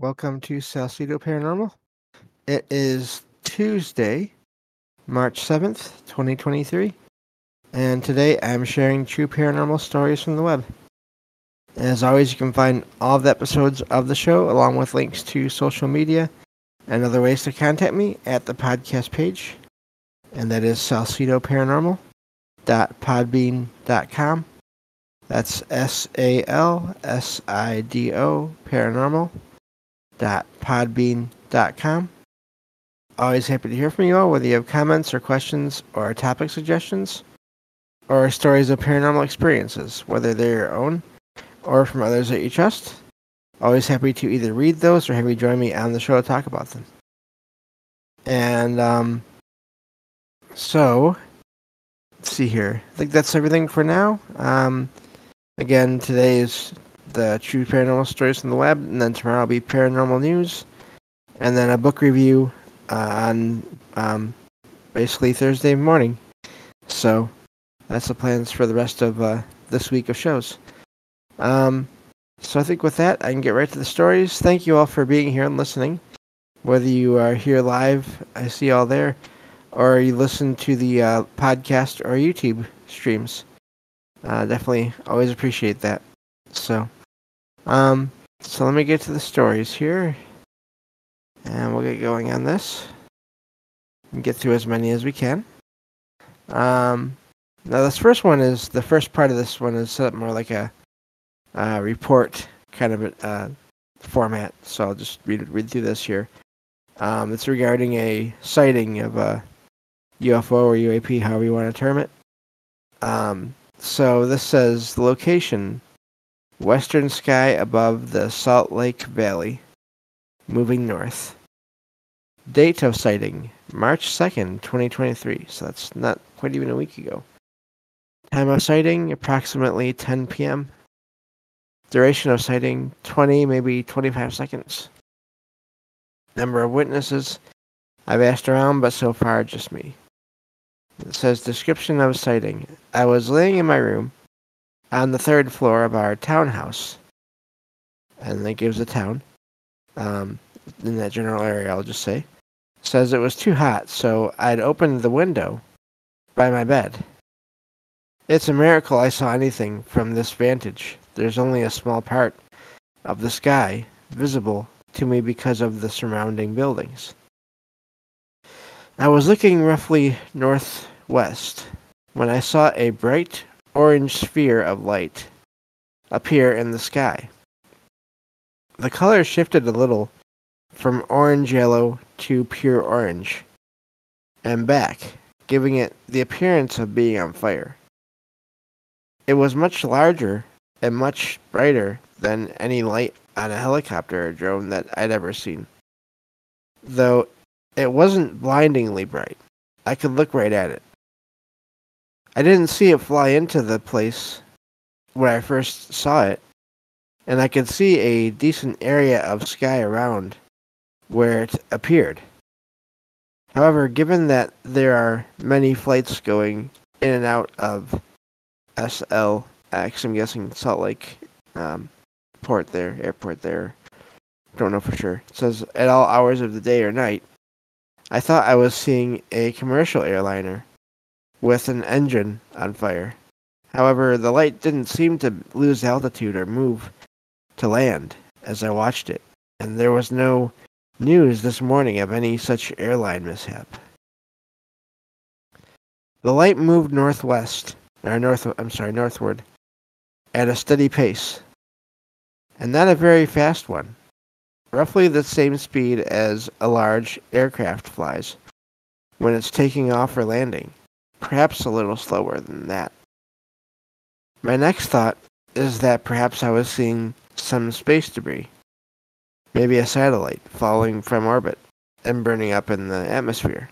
Welcome to Salcido Paranormal. It is Tuesday, March 7th, 2023, and today I'm sharing true paranormal stories from the web. As always, you can find all of the episodes of the show along with links to social media and other ways to contact me at the podcast page, and that is salcido.podbean.com. That's S A L S I D O paranormal podbean.com. Always happy to hear from you all, whether you have comments or questions or topic suggestions or stories of paranormal experiences, whether they're your own or from others that you trust. Always happy to either read those or have you join me on the show to talk about them. And um, so, let's see here. I think that's everything for now. Um, again, today is the true paranormal stories from the web, and then tomorrow will be paranormal news, and then a book review uh, on um, basically Thursday morning. So that's the plans for the rest of uh, this week of shows. Um, so I think with that, I can get right to the stories. Thank you all for being here and listening. Whether you are here live, I see all there, or you listen to the uh, podcast or YouTube streams. Uh, definitely always appreciate that. So, um, so let me get to the stories here. And we'll get going on this. And get through as many as we can. Um, now this first one is, the first part of this one is set up more like a report kind of a, uh, format. So I'll just read, read through this here. Um, it's regarding a sighting of a UFO or UAP, however you want to term it. Um, so this says the location Western sky above the Salt Lake Valley. Moving north. Date of sighting March 2nd, 2023. So that's not quite even a week ago. Time of sighting approximately 10 p.m. Duration of sighting 20, maybe 25 seconds. Number of witnesses I've asked around, but so far just me. It says description of sighting. I was laying in my room on the third floor of our townhouse. And it gives the town. Um, in that general area, I'll just say. Says it was too hot, so I'd opened the window by my bed. It's a miracle I saw anything from this vantage. There's only a small part of the sky visible to me because of the surrounding buildings. I was looking roughly northwest when I saw a bright orange sphere of light appear in the sky. The color shifted a little from orange yellow to pure orange and back, giving it the appearance of being on fire. It was much larger and much brighter than any light on a helicopter or drone that I'd ever seen. Though it wasn't blindingly bright, I could look right at it. I didn't see it fly into the place where I first saw it, and I could see a decent area of sky around where it appeared. However, given that there are many flights going in and out of SLX, I'm guessing Salt Lake um, port there, airport there, don't know for sure. It says at all hours of the day or night. I thought I was seeing a commercial airliner with an engine on fire. However, the light didn't seem to lose altitude or move to land as I watched it, and there was no news this morning of any such airline mishap. The light moved northwest, or north, I'm sorry, northward, at a steady pace, and not a very fast one, roughly the same speed as a large aircraft flies when it's taking off or landing perhaps a little slower than that. My next thought is that perhaps I was seeing some space debris, maybe a satellite falling from orbit and burning up in the atmosphere.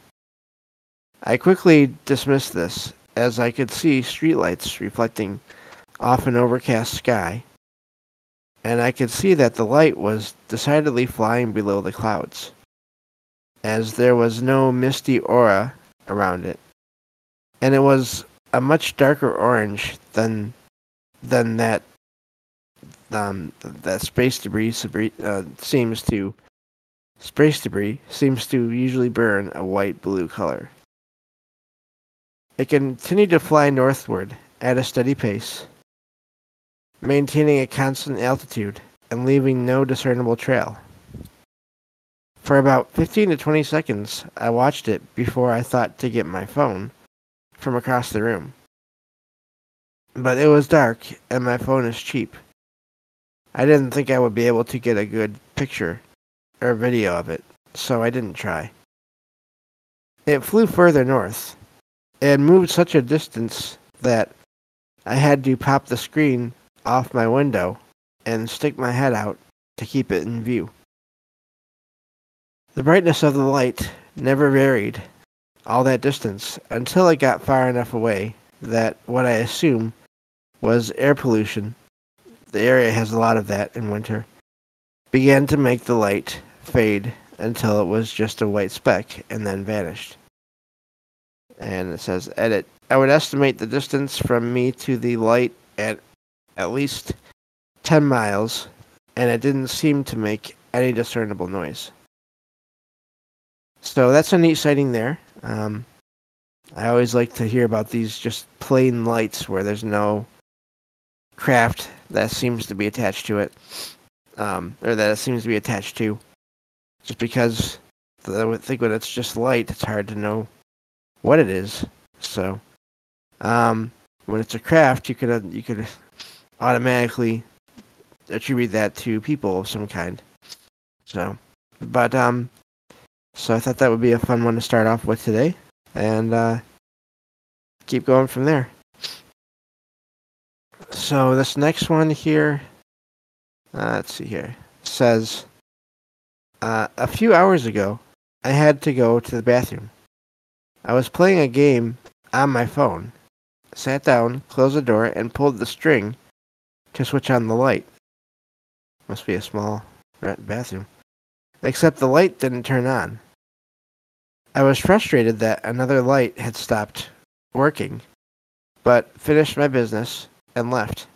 I quickly dismissed this as I could see streetlights reflecting off an overcast sky, and I could see that the light was decidedly flying below the clouds, as there was no misty aura around it and it was a much darker orange than than that um, that space debris uh, seems to space debris seems to usually burn a white blue color. It continued to fly northward at a steady pace, maintaining a constant altitude and leaving no discernible trail. For about 15 to 20 seconds, I watched it before I thought to get my phone from across the room. But it was dark, and my phone is cheap. I didn't think I would be able to get a good picture or video of it, so I didn't try. It flew further north. and moved such a distance that I had to pop the screen off my window and stick my head out to keep it in view. The brightness of the light never varied all that distance until it got far enough away that what I assume was air pollution, the area has a lot of that in winter, began to make the light fade until it was just a white speck and then vanished. And it says, edit. I would estimate the distance from me to the light at at least 10 miles, and it didn't seem to make any discernible noise. So that's a neat sighting there. Um, I always like to hear about these just plain lights where there's no craft that seems to be attached to it, um, or that it seems to be attached to. Just because I would think when it's just light, it's hard to know what it is. So, um, when it's a craft, you could uh, you could automatically attribute that to people of some kind. So, but um, so I thought that would be a fun one to start off with today, and uh, keep going from there. So this next one here, uh, let's see here, says, uh, a few hours ago, I had to go to the bathroom. I was playing a game on my phone, sat down, closed the door, and pulled the string to switch on the light. Must be a small bathroom except the light didn't turn on. I was frustrated that another light had stopped working, but finished my business and left.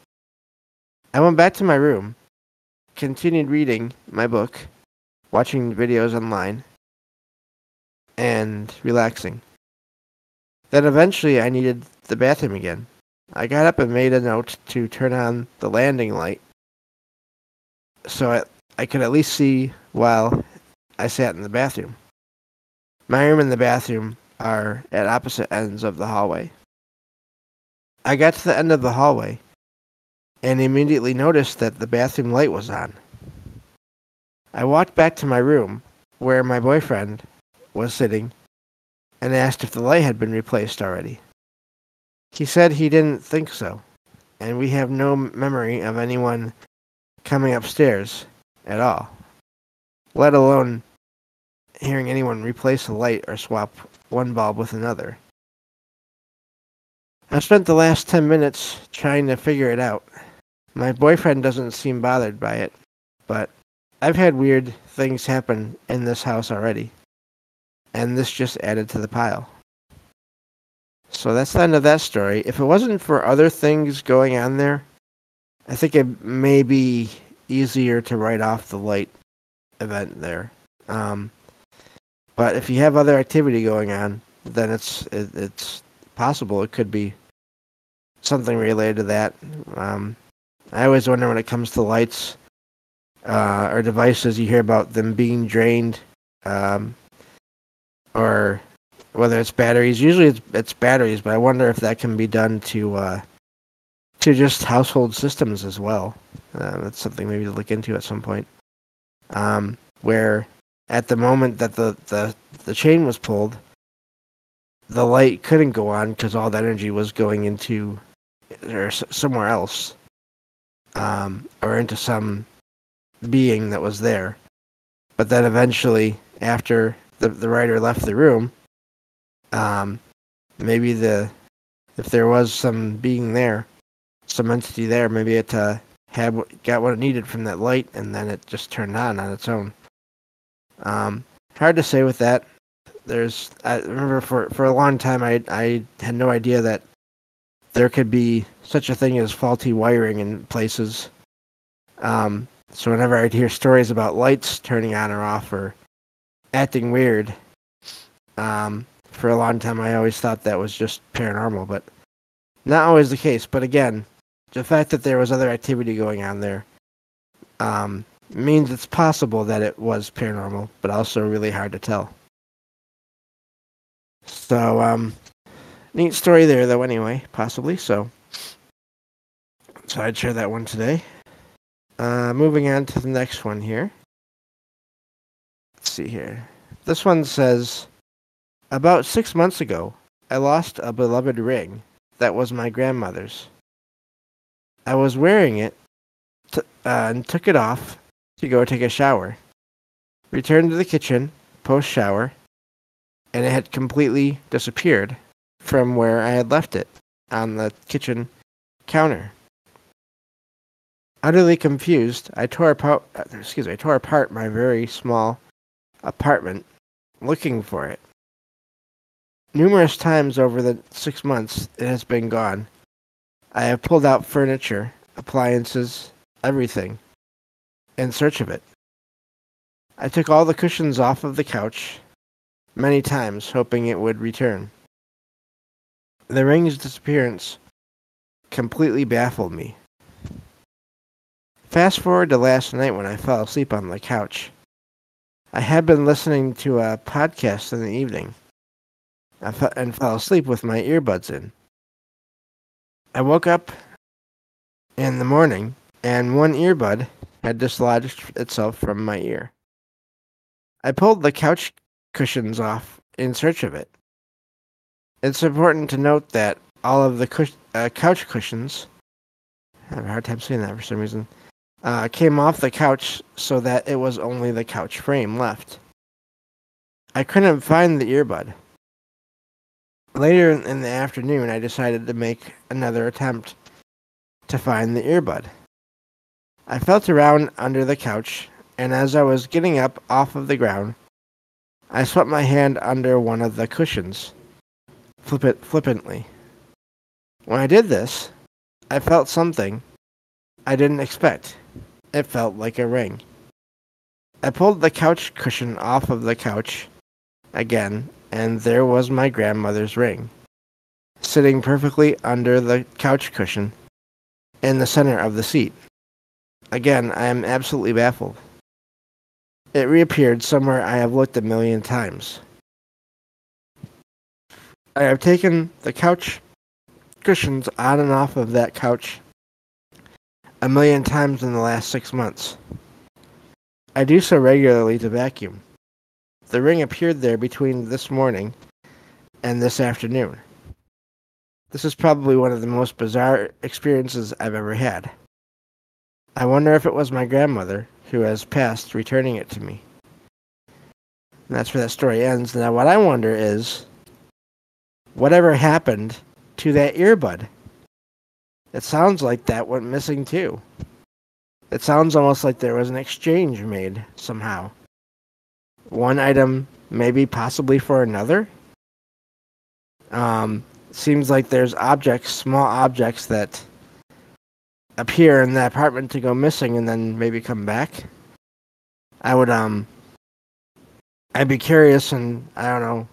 I went back to my room, continued reading my book, watching videos online, and relaxing. Then eventually I needed the bathroom again. I got up and made a note to turn on the landing light so I, I could at least see while I sat in the bathroom. My room and the bathroom are at opposite ends of the hallway. I got to the end of the hallway and immediately noticed that the bathroom light was on. I walked back to my room where my boyfriend was sitting and asked if the light had been replaced already. He said he didn't think so, and we have no memory of anyone coming upstairs at all let alone hearing anyone replace a light or swap one bulb with another. I spent the last 10 minutes trying to figure it out. My boyfriend doesn't seem bothered by it, but I've had weird things happen in this house already, and this just added to the pile. So that's the end of that story. If it wasn't for other things going on there, I think it may be easier to write off the light event there. Um, but if you have other activity going on, then it's it, it's possible it could be something related to that. Um, I always wonder when it comes to lights uh, or devices, you hear about them being drained, um, or whether it's batteries. Usually it's, it's batteries, but I wonder if that can be done to uh, to just household systems as well. Uh, that's something maybe to look into at some point um, where at the moment that the, the, the chain was pulled, the light couldn't go on because all the energy was going into or somewhere else, um, or into some being that was there. But then eventually, after the the writer left the room, um, maybe the if there was some being there, some entity there, maybe it uh, had got what it needed from that light, and then it just turned on on its own. Um, hard to say with that. There's I remember for for a long time I I had no idea that there could be such a thing as faulty wiring in places, Um, so whenever I'd hear stories about lights turning on or off or acting weird, um, for a long time I always thought that was just paranormal, but not always the case. But again, the fact that there was other activity going on there um, means it's possible that it was paranormal, but also really hard to tell. So, um, neat story there, though. Anyway, possibly. So, so I'd share that one today. Uh, moving on to the next one here. Let's see here. This one says, about six months ago, I lost a beloved ring that was my grandmother's. I was wearing it t- uh, and took it off to go take a shower. Returned to the kitchen post shower, and it had completely disappeared from where I had left it on the kitchen counter. Utterly confused, I tore apart, uh, excuse me, I tore apart my very small apartment looking for it. Numerous times over the six months it has been gone. I have pulled out furniture, appliances, everything, in search of it. I took all the cushions off of the couch many times, hoping it would return. The ring's disappearance completely baffled me. Fast forward to last night when I fell asleep on the couch. I had been listening to a podcast in the evening and fell asleep with my earbuds in. I woke up in the morning and one earbud had dislodged itself from my ear. I pulled the couch cushions off in search of it. It's important to note that all of the cush- uh, couch cushions, I have a hard time saying that for some reason, uh, came off the couch so that it was only the couch frame left. I couldn't find the earbud. Later in the afternoon, I decided to make another attempt to find the earbud. I felt around under the couch, and as I was getting up off of the ground, I swept my hand under one of the cushions, flippant, flippantly. When I did this, I felt something I didn't expect. It felt like a ring. I pulled the couch cushion off of the couch again and there was my grandmother's ring, sitting perfectly under the couch cushion in the center of the seat. Again, I am absolutely baffled. It reappeared somewhere I have looked a million times. I have taken the couch cushions on and off of that couch a million times in the last six months. I do so regularly to vacuum. The ring appeared there between this morning and this afternoon. This is probably one of the most bizarre experiences I've ever had. I wonder if it was my grandmother, who has passed, returning it to me. And that's where that story ends. Now, what I wonder is whatever happened to that earbud? It sounds like that went missing too. It sounds almost like there was an exchange made somehow one item maybe possibly for another. Um, seems like there's objects, small objects that appear in the apartment to go missing and then maybe come back. I would um I'd be curious and I don't know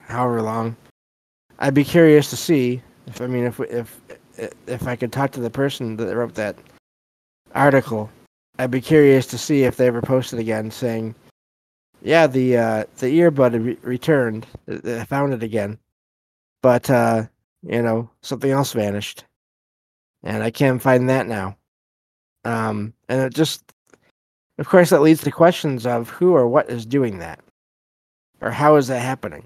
however long. I'd be curious to see if I mean if if if I could talk to the person that wrote that article. I'd be curious to see if they ever posted again saying yeah, the uh, the earbud re- returned. I found it again, but uh, you know something else vanished, and I can't find that now. Um, and it just, of course, that leads to questions of who or what is doing that, or how is that happening.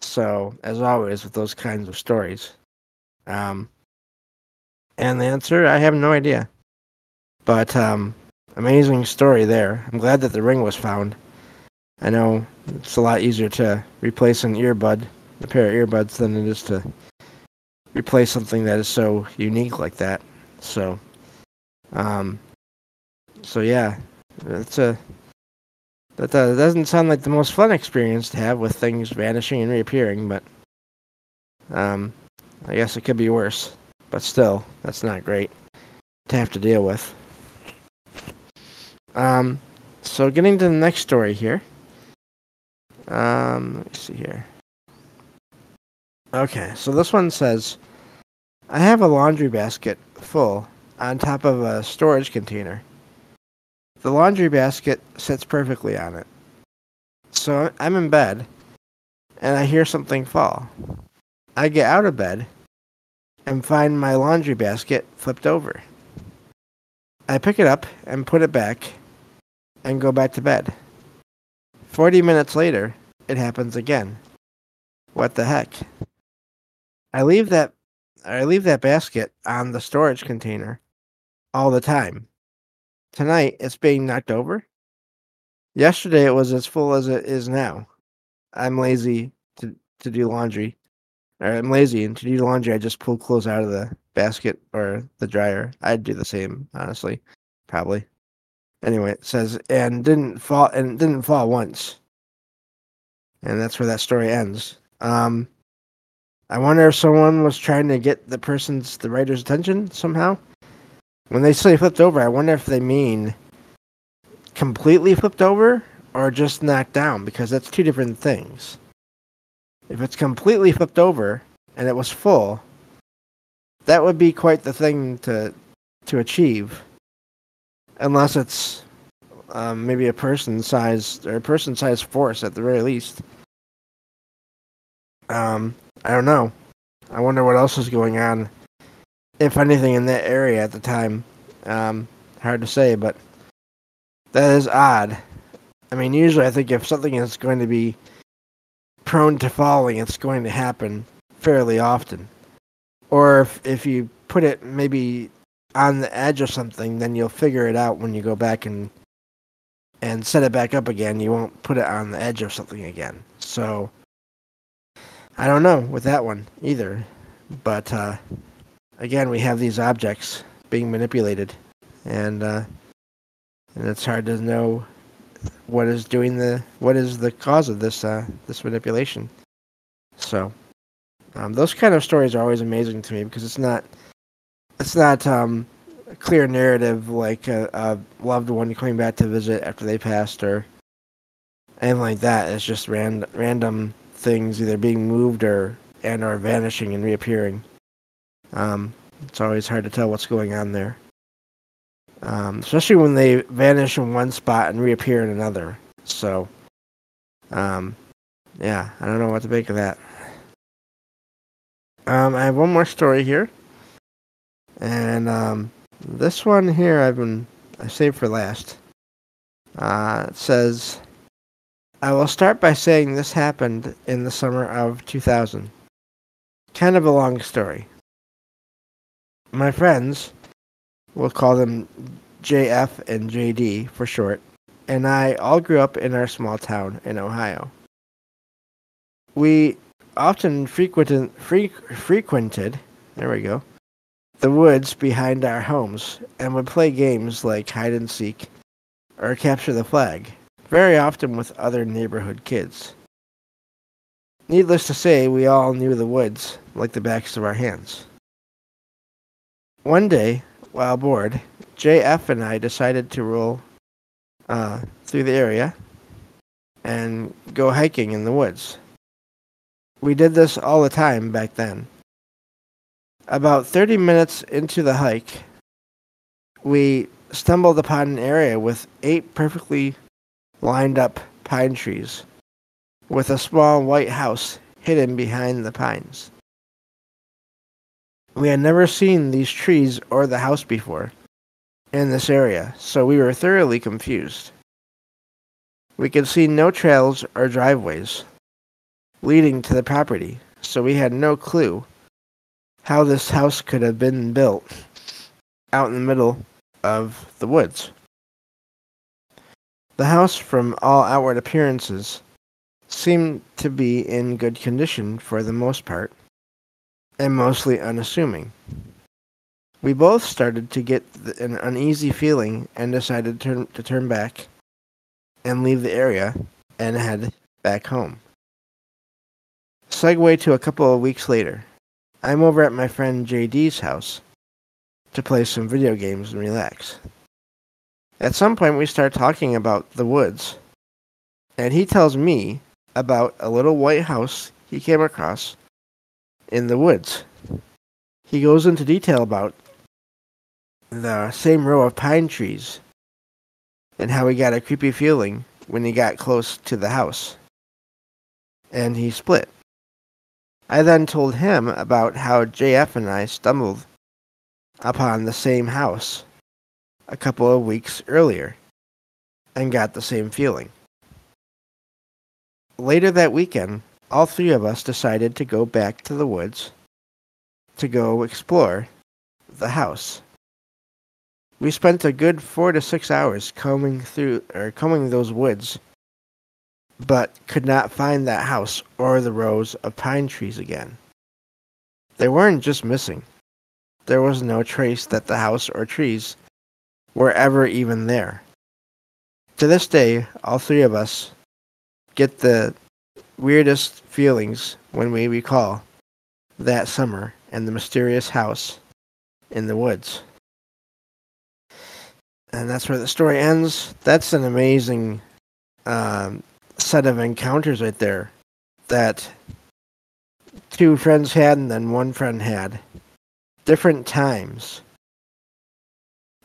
So, as always with those kinds of stories, um, and the answer, I have no idea. But um, amazing story there. I'm glad that the ring was found. I know it's a lot easier to replace an earbud, a pair of earbuds, than it is to replace something that is so unique like that. So, um, so yeah, it's a that uh, doesn't sound like the most fun experience to have with things vanishing and reappearing, but um, I guess it could be worse. But still, that's not great. to have to deal with. Um, so getting to the next story here. Um, let me see here. Okay, so this one says, I have a laundry basket full on top of a storage container. The laundry basket sits perfectly on it. So I'm in bed and I hear something fall. I get out of bed and find my laundry basket flipped over. I pick it up and put it back and go back to bed. 40 minutes later, it happens again. What the heck? I leave that I leave that basket on the storage container all the time. Tonight it's being knocked over. Yesterday it was as full as it is now. I'm lazy to, to do laundry. Or I'm lazy and to do laundry I just pull clothes out of the basket or the dryer. I'd do the same, honestly. Probably. Anyway, it says and didn't fall and didn't fall once. And that's where that story ends. Um I wonder if someone was trying to get the person's the writer's attention somehow. When they say flipped over, I wonder if they mean completely flipped over or just knocked down because that's two different things. If it's completely flipped over and it was full, that would be quite the thing to to achieve. Unless it's um, maybe a person size or a person size force at the very least. Um, I don't know. I wonder what else is going on, if anything, in that area at the time. Um, hard to say, but that is odd. I mean, usually I think if something is going to be prone to falling, it's going to happen fairly often. Or if, if you put it maybe on the edge of something, then you'll figure it out when you go back and and set it back up again. You won't put it on the edge of something again. So I don't know with that one either. But uh, again, we have these objects being manipulated, and uh, and it's hard to know what is doing the what is the cause of this uh, this manipulation. So um, those kind of stories are always amazing to me because it's not it's not um, a clear narrative like a, a loved one coming back to visit after they passed or anything like that. It's just ran, random things either being moved or and or vanishing and reappearing. Um, it's always hard to tell what's going on there, um, especially when they vanish in one spot and reappear in another. So, um, yeah, I don't know what to make of that. Um, I have one more story here, and um, this one here I've been I saved for last. Uh, it says I will start by saying this happened in the summer of 2000. Kind of a long story. My friends, we'll call them JF and JD for short, and I all grew up in our small town in Ohio. We often frequented, fre- frequented, there we go, the woods behind our homes and would play games like hide and seek or capture the flag very often with other neighborhood kids. Needless to say, we all knew the woods like the backs of our hands. One day, while bored, JF and I decided to roll uh, through the area and go hiking in the woods. We did this all the time back then. About 30 minutes into the hike, we stumbled upon an area with eight perfectly lined up pine trees, with a small white house hidden behind the pines. We had never seen these trees or the house before in this area, so we were thoroughly confused. We could see no trails or driveways leading to the property, so we had no clue how this house could have been built out in the middle of the woods. The house, from all outward appearances, seemed to be in good condition for the most part, and mostly unassuming. We both started to get an uneasy feeling and decided to turn, to turn back and leave the area and head back home. Segue to a couple of weeks later. I'm over at my friend JD's house, to play some video games and relax. At some point, we start talking about the woods, and he tells me about a little white house he came across in the woods. He goes into detail about the same row of pine trees and how he got a creepy feeling when he got close to the house. And he split. I then told him about how JF and I stumbled upon the same house a couple of weeks earlier and got the same feeling. Later that weekend, all three of us decided to go back to the woods to go explore the house. We spent a good four to six hours combing through or combing those woods, but could not find that house or the rows of pine trees again. They weren't just missing. There was no trace that the house or trees were ever even there. To this day, all three of us get the weirdest feelings when we recall that summer and the mysterious house in the woods. And that's where the story ends. That's an amazing um, set of encounters right there that two friends had and then one friend had. Different times.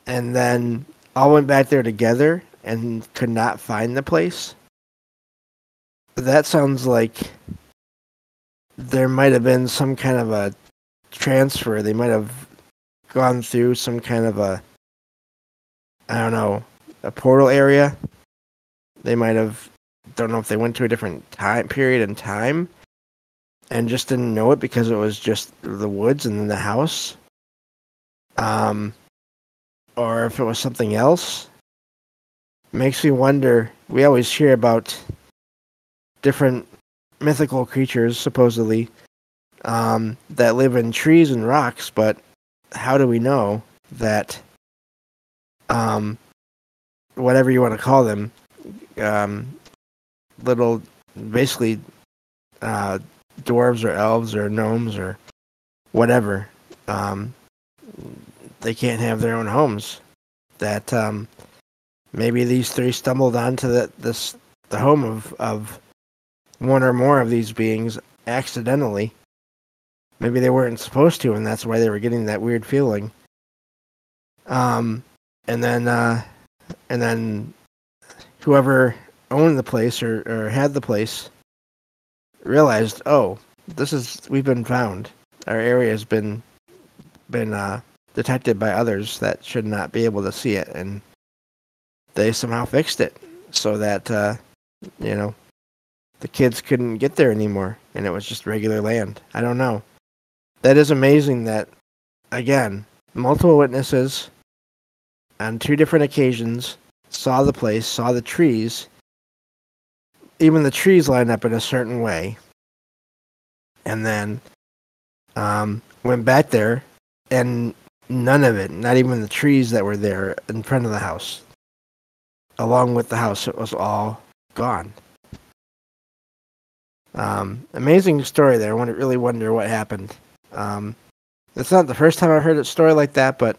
And then all went back there together and could not find the place. That sounds like there might have been some kind of a transfer. They might have gone through some kind of a I don't know, a portal area. They might have don't know if they went to a different time period in time and just didn't know it because it was just the woods and then the house. Um or if it was something else. Makes me wonder. We always hear about different mythical creatures, supposedly, um, that live in trees and rocks, but how do we know that um, whatever you want to call them, um, little, basically, uh, dwarves or elves or gnomes or whatever, um, they can't have their own homes. That um, maybe these three stumbled onto the, this the home of, of one or more of these beings accidentally. Maybe they weren't supposed to, and that's why they were getting that weird feeling. Um, and then, uh, and then, whoever owned the place or, or had the place realized, oh, this is we've been found. Our area has been been uh, detected by others that should not be able to see it, and they somehow fixed it so that uh, you know the kids couldn't get there anymore and it was just regular land. I don't know. That is amazing that, again, multiple witnesses on two different occasions saw the place, saw the trees, even the trees line up in a certain way, and then um, went back there and none of it, not even the trees that were there in front of the house, along with the house, it was all gone. Um, amazing story there. I want to really wonder what happened. Um, it's not the first time I've heard a story like that, but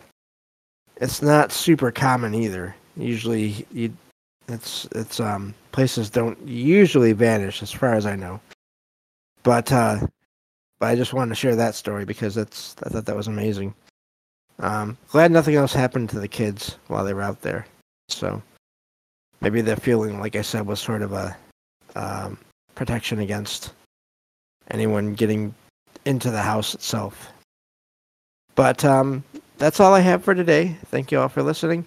it's not super common either. Usually, you, it's it's um places don't usually vanish, as far as I know. But uh, but I just wanted to share that story because it's I thought that was amazing. Um, glad nothing else happened to the kids while they were out there. So maybe the feeling, like I said, was sort of a um, protection against anyone getting into the house itself. But um, that's all I have for today. Thank you all for listening.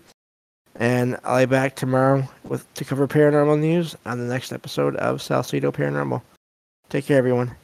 And I'll be back tomorrow with to cover paranormal news on the next episode of Salcido Paranormal. Take care, everyone.